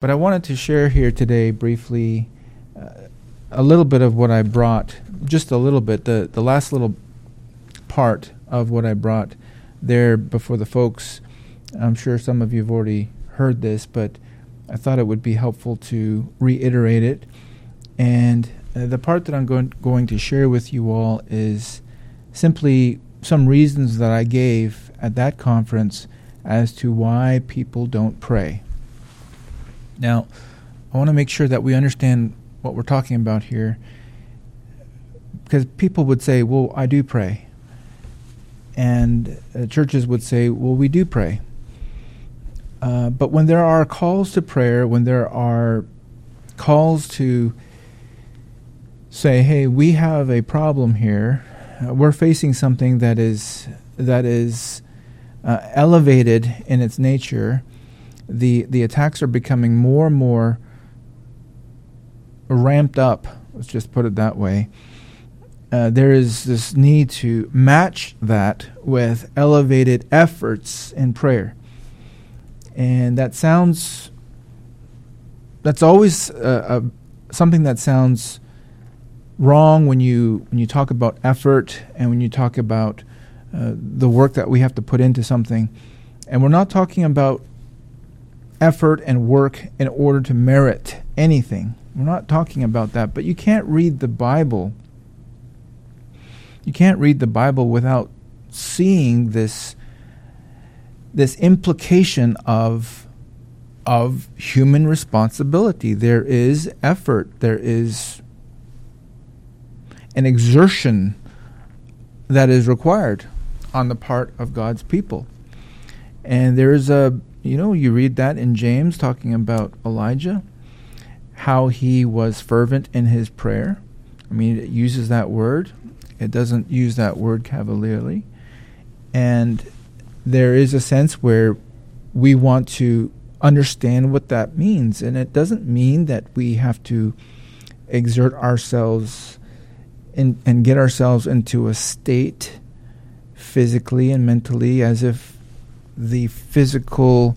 But I wanted to share here today briefly uh, a little bit of what I brought, just a little bit, the, the last little part of what I brought there before the folks. I'm sure some of you have already heard this, but I thought it would be helpful to reiterate it. And uh, the part that I'm going, going to share with you all is simply some reasons that I gave at that conference as to why people don't pray. Now, I want to make sure that we understand what we're talking about here because people would say, Well, I do pray. And uh, churches would say, Well, we do pray. Uh, but when there are calls to prayer, when there are calls to say, "Hey, we have a problem here. Uh, we're facing something that is that is uh, elevated in its nature, the the attacks are becoming more and more ramped up. Let's just put it that way. Uh, there is this need to match that with elevated efforts in prayer, and that sounds. That's always uh, something that sounds wrong when you when you talk about effort and when you talk about uh, the work that we have to put into something, and we're not talking about effort and work in order to merit anything. We're not talking about that, but you can't read the Bible. You can't read the Bible without seeing this this implication of of human responsibility. There is effort, there is an exertion that is required on the part of God's people. And there is a you know, you read that in James talking about Elijah, how he was fervent in his prayer. I mean, it uses that word, it doesn't use that word cavalierly. And there is a sense where we want to understand what that means. And it doesn't mean that we have to exert ourselves in, and get ourselves into a state physically and mentally as if the physical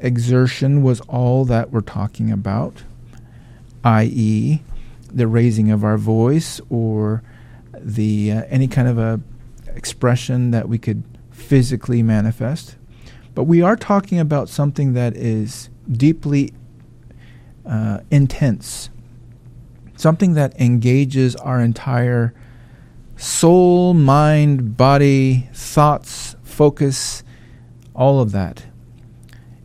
exertion was all that we're talking about, i.e., the raising of our voice or the uh, any kind of a expression that we could physically manifest. But we are talking about something that is deeply uh, intense, something that engages our entire soul, mind, body, thoughts, focus, all of that.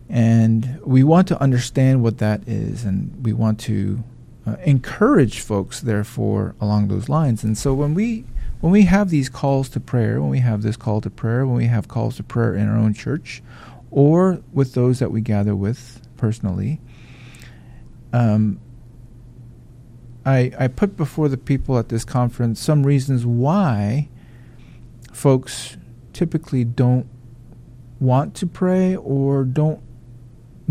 And we want to understand what that is, and we want to uh, encourage folks, therefore, along those lines. And so when we when we have these calls to prayer, when we have this call to prayer, when we have calls to prayer in our own church, or with those that we gather with personally, um, I, I put before the people at this conference some reasons why folks typically don't want to pray or don't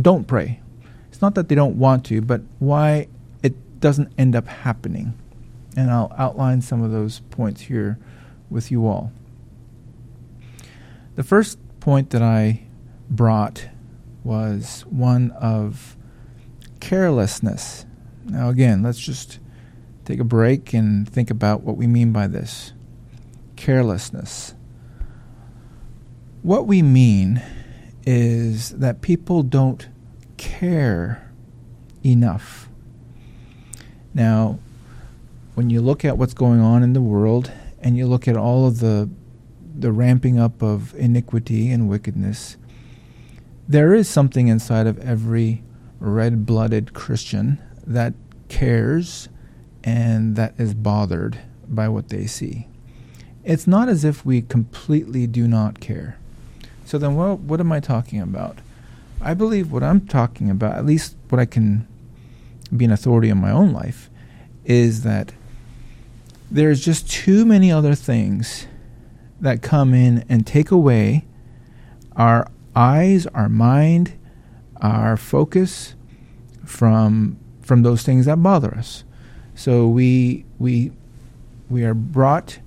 don't pray. It's not that they don't want to, but why it doesn't end up happening. And I'll outline some of those points here with you all. The first point that I brought was one of carelessness. Now, again, let's just take a break and think about what we mean by this carelessness. What we mean is that people don't care enough. Now, when you look at what's going on in the world and you look at all of the the ramping up of iniquity and wickedness, there is something inside of every red-blooded Christian that cares and that is bothered by what they see. It's not as if we completely do not care. So then, what, what am I talking about? I believe what I'm talking about, at least what I can be an authority in my own life, is that there's just too many other things that come in and take away our eyes, our mind, our focus from from those things that bother us. So we we we are brought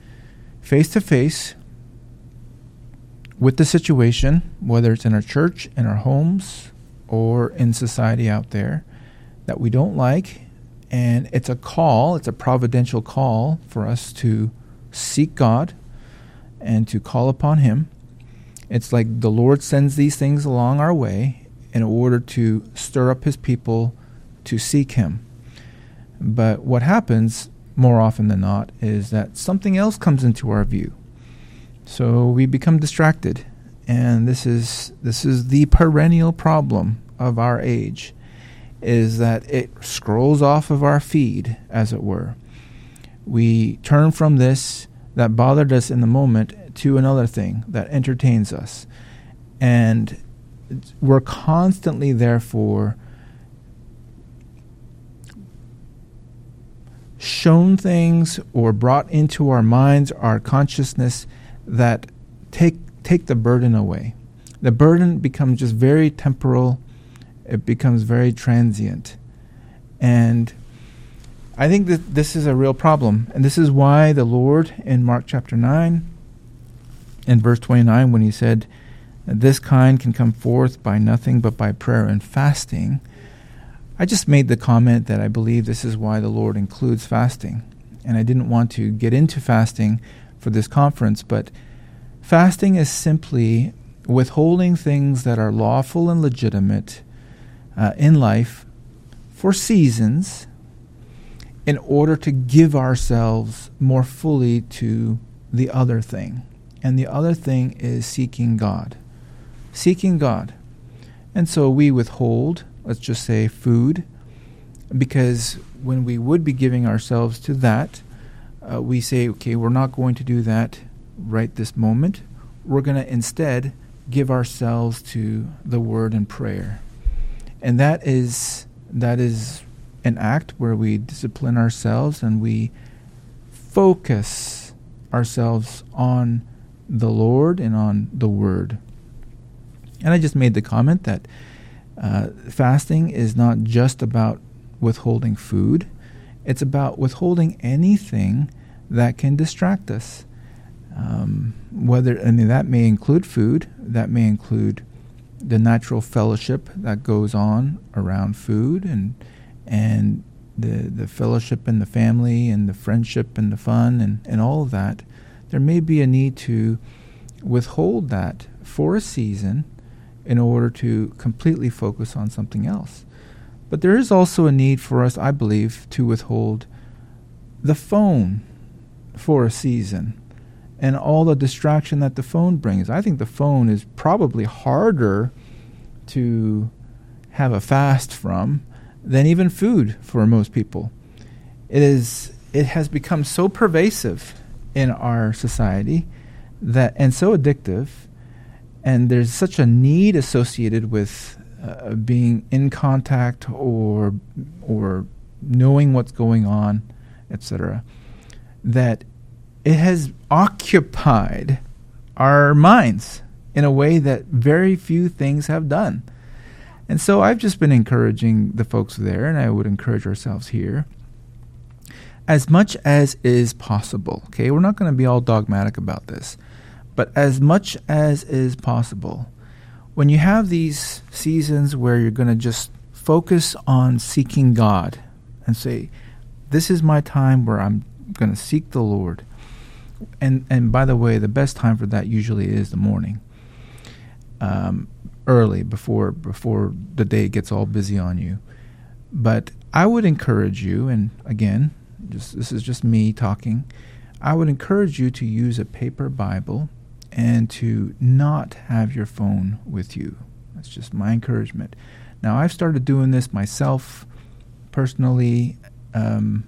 face to face with the situation, whether it's in our church, in our homes, or in society out there. that we don't like, and it's a call, it's a providential call for us to seek God and to call upon Him. It's like the Lord sends these things along our way in order to stir up His people to seek Him. But what happens more often than not is that something else comes into our view. So we become distracted. And this is this is the perennial problem of our age is that it scrolls off of our feed as it were. We turn from this that bothered us in the moment to another thing that entertains us. And we're constantly therefore shown things or brought into our minds, our consciousness that take take the burden away. The burden becomes just very temporal. It becomes very transient. And I think that this is a real problem. And this is why the Lord in Mark chapter 9 in verse 29 when he said this kind can come forth by nothing but by prayer and fasting I just made the comment that I believe this is why the Lord includes fasting. And I didn't want to get into fasting for this conference, but fasting is simply withholding things that are lawful and legitimate uh, in life for seasons in order to give ourselves more fully to the other thing. And the other thing is seeking God. Seeking God. And so we withhold let's just say food, because when we would be giving ourselves to that, uh, we say, okay, we're not going to do that right this moment. We're going to instead give ourselves to the word and prayer. And that is that is an act where we discipline ourselves and we focus ourselves on the Lord and on the word. And I just made the comment that uh, fasting is not just about withholding food, it's about withholding anything that can distract us. Um, whether I mean that may include food, that may include the natural fellowship that goes on around food, and and the the fellowship in the family, and the friendship, and the fun, and and all of that. There may be a need to withhold that for a season in order to completely focus on something else. But there is also a need for us, I believe, to withhold the phone for a season and all the distraction that the phone brings. I think the phone is probably harder to have a fast from than even food for most people. It is it has become so pervasive in our society that and so addictive and there's such a need associated with uh, being in contact or or knowing what's going on, etc. That it has occupied our minds in a way that very few things have done. And so I've just been encouraging the folks there, and I would encourage ourselves here, as much as is possible. Okay, we're not going to be all dogmatic about this but as much as is possible. When you have these seasons where you're going to just focus on seeking God and say, This is my time where I'm going to seek the Lord. And, and by the way, the best time for that usually is the morning, um, early before before the day gets all busy on you. But I would encourage you, and again, just this is just me talking. I would encourage you to use a paper Bible and to not have your phone with you. That's just my encouragement. Now, I've started doing this myself personally, um,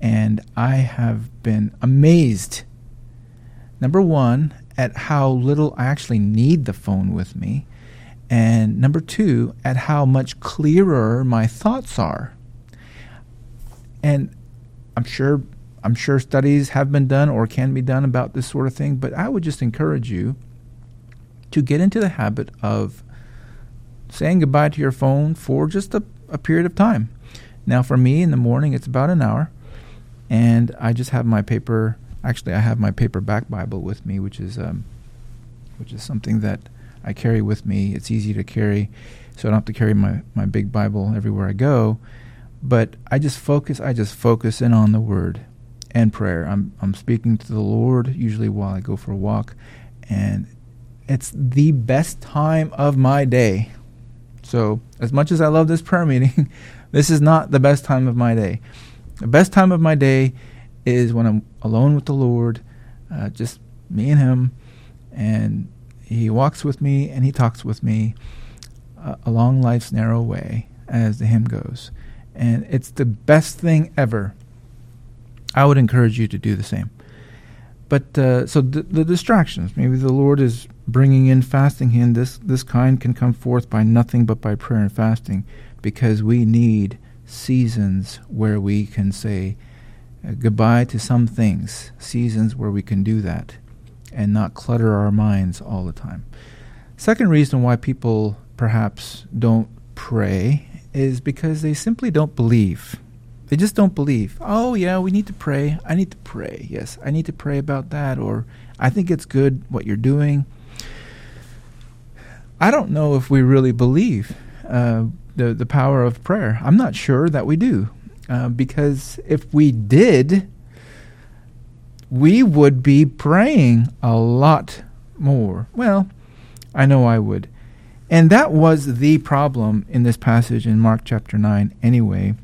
and I have been amazed. Number one, at how little I actually need the phone with me. And number two, at how much clearer my thoughts are. And I'm sure I'm sure studies have been done or can be done about this sort of thing, but I would just encourage you to get into the habit of saying goodbye to your phone for just a, a period of time. Now, for me in the morning, it's about an hour, and I just have my paper. Actually, I have my paperback Bible with me, which is um, which is something that I carry with me. It's easy to carry, so I don't have to carry my, my big Bible everywhere I go. But I just focus. I just focus in on the Word and prayer. I'm I'm speaking to the Lord usually while I go for a walk, and it's the best time of my day. So as much as I love this prayer meeting, this is not the best time of my day. The best time of my day is when I'm alone with the Lord, uh, just me and Him, and He walks with me and He talks with me uh, along life's narrow way, as the hymn goes. And it's the best thing ever. I would encourage you to do the same. But uh, so the, the distractions, maybe the Lord is bringing in fasting in. This this kind can come forth by nothing but by prayer and fasting, because we need seasons where we can say uh, goodbye to some things. Seasons where we can do that, and not clutter our minds all the time. Second reason why people perhaps don't pray is because they simply don't believe. They just don't believe. Oh, yeah, we need to pray. I need to pray. Yes, I need to pray about that. Or I think it's good what you're doing. I don't know if we really believe uh, the, the power of prayer. I'm not sure that we do. Uh, because if we did, we would be praying a lot more. Well, I know I would. And that was the problem in this passage in Mark chapter 9, anyway.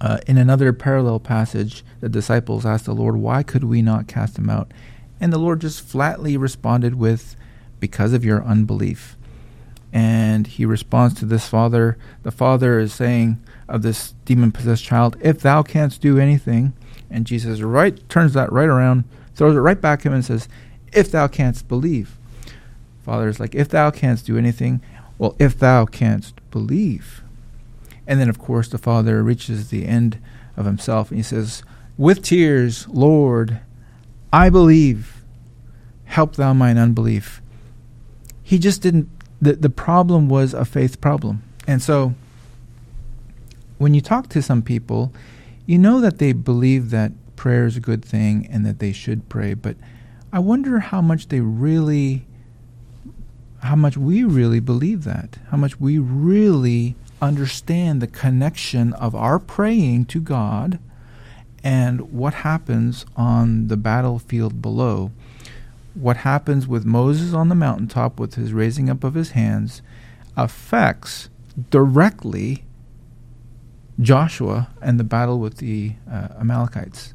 Uh, in another parallel passage, the disciples asked the Lord, Why could we not cast him out? And the Lord just flatly responded with, Because of your unbelief. And he responds to this father. The father is saying of this demon possessed child, If thou canst do anything. And Jesus right turns that right around, throws it right back at him, and says, If thou canst believe. Father is like, if thou canst do anything, well, if thou canst believe. And then, of course, the Father reaches the end of himself and he says, With tears, Lord, I believe. Help thou mine unbelief. He just didn't, the, the problem was a faith problem. And so, when you talk to some people, you know that they believe that prayer is a good thing and that they should pray, but I wonder how much they really how much we really believe that, how much we really understand the connection of our praying to God and what happens on the battlefield below. What happens with Moses on the mountaintop with his raising up of his hands affects directly Joshua and the battle with the uh, Amalekites.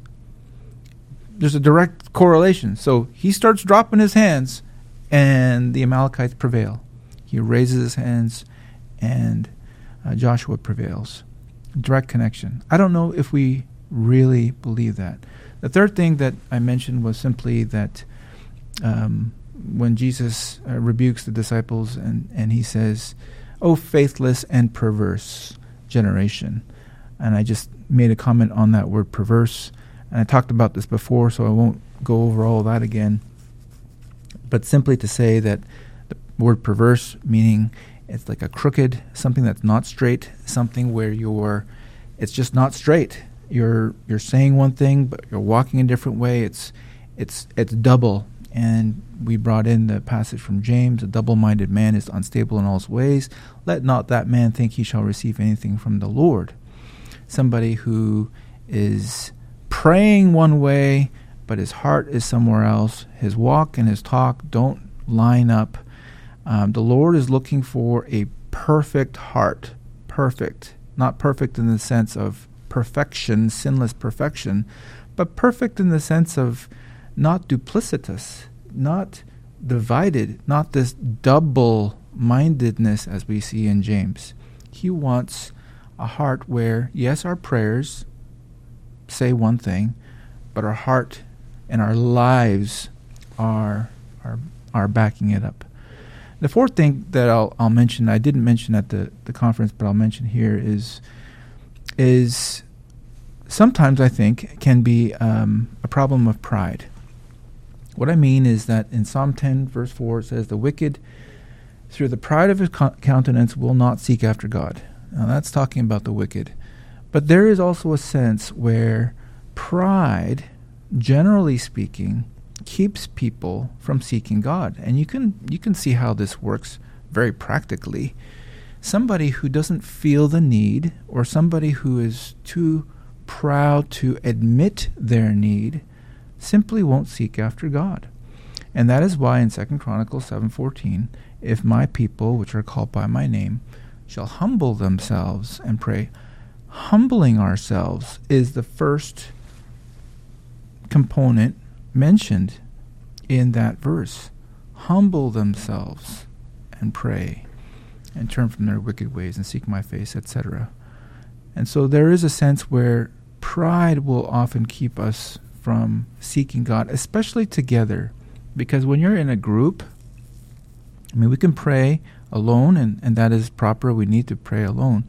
There's a direct correlation. So he starts dropping his hands and the Amalekites prevail. He raises his hands, and uh, Joshua prevails. Direct connection. I don't know if we really believe that. The third thing that I mentioned was simply that um, when Jesus uh, rebukes the disciples and, and he says, Oh, faithless and perverse generation. And I just made a comment on that word perverse. And I talked about this before, so I won't go over all that again but simply to say that the word perverse, meaning it's like a crooked, something that's not straight, something where you're, it's just not straight. You're you're saying one thing, but you're walking a different way. It's it's it's double. And we brought in the passage from James: "A double-minded man is unstable in all his ways. Let not that man think he shall receive anything from the Lord." Somebody who is praying one way but his heart is somewhere else. His walk and his talk don't line up. Um, the Lord is looking for a perfect heart. Perfect. Not perfect in the sense of perfection, sinless perfection, but perfect in the sense of not duplicitous, not divided, not this double mindedness as we see in James. He wants a heart where, yes, our prayers say one thing, but our heart and our lives are are are backing it up. The fourth thing that I'll I'll mention, I didn't mention at the, the conference, but I'll mention here is is sometimes I think can be um, a problem of pride. What I mean is that in Psalm 10, verse 4, it says, The wicked, through the pride of his countenance, will not seek after God. Now, that's talking about the wicked. But there is also a sense where pride generally speaking, keeps people from seeking God. And you can you can see how this works very practically, somebody who doesn't feel the need or somebody who is too proud to admit their need simply won't seek after God. And that is why in 2 Chronicles 7:14, if my people which are called by my name shall humble themselves and pray, humbling ourselves is the first component mentioned in that verse. Humble themselves and pray and turn from their wicked ways and seek my face, etc. And so there is a sense where pride will often keep us from seeking God, especially together. Because when you're in a group, I mean, we can pray alone, and, and that is proper. We need to pray alone.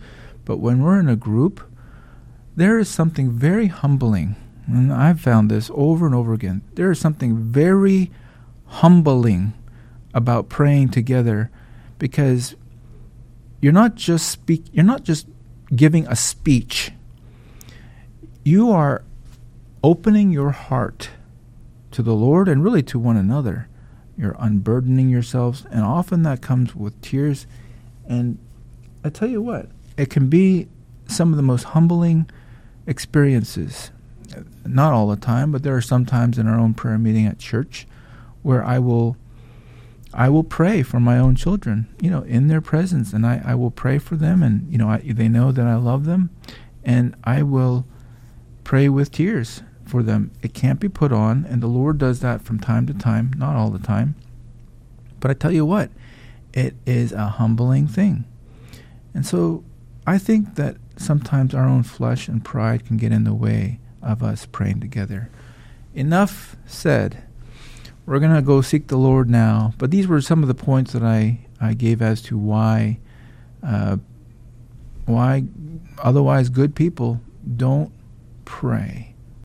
But when we're in a group, there is something very humbling. And I've found this over and over again. There is something very humbling about praying together because you're not just speak you're not just giving a speech. You are opening your heart to the Lord and really to one another. You're unburdening yourselves, and often that comes with tears. And I tell you what, it can be some of the most humbling experiences. Not all the time, but there are some times in our own prayer meeting at church where I will I will pray for my own children, you know, in their presence, and I, I will pray for them, and you know, I, they know that I love them, and I will pray with tears for them. It can't be put on, and the Lord does that from time to time, not all the time. But I tell you what, it is a humbling thing. And so I think that sometimes our own flesh and pride can get in the way of us praying together. Enough said. We're going to go seek the Lord now. But these were some of the points that I, I gave as to why uh, why otherwise good people don't pray.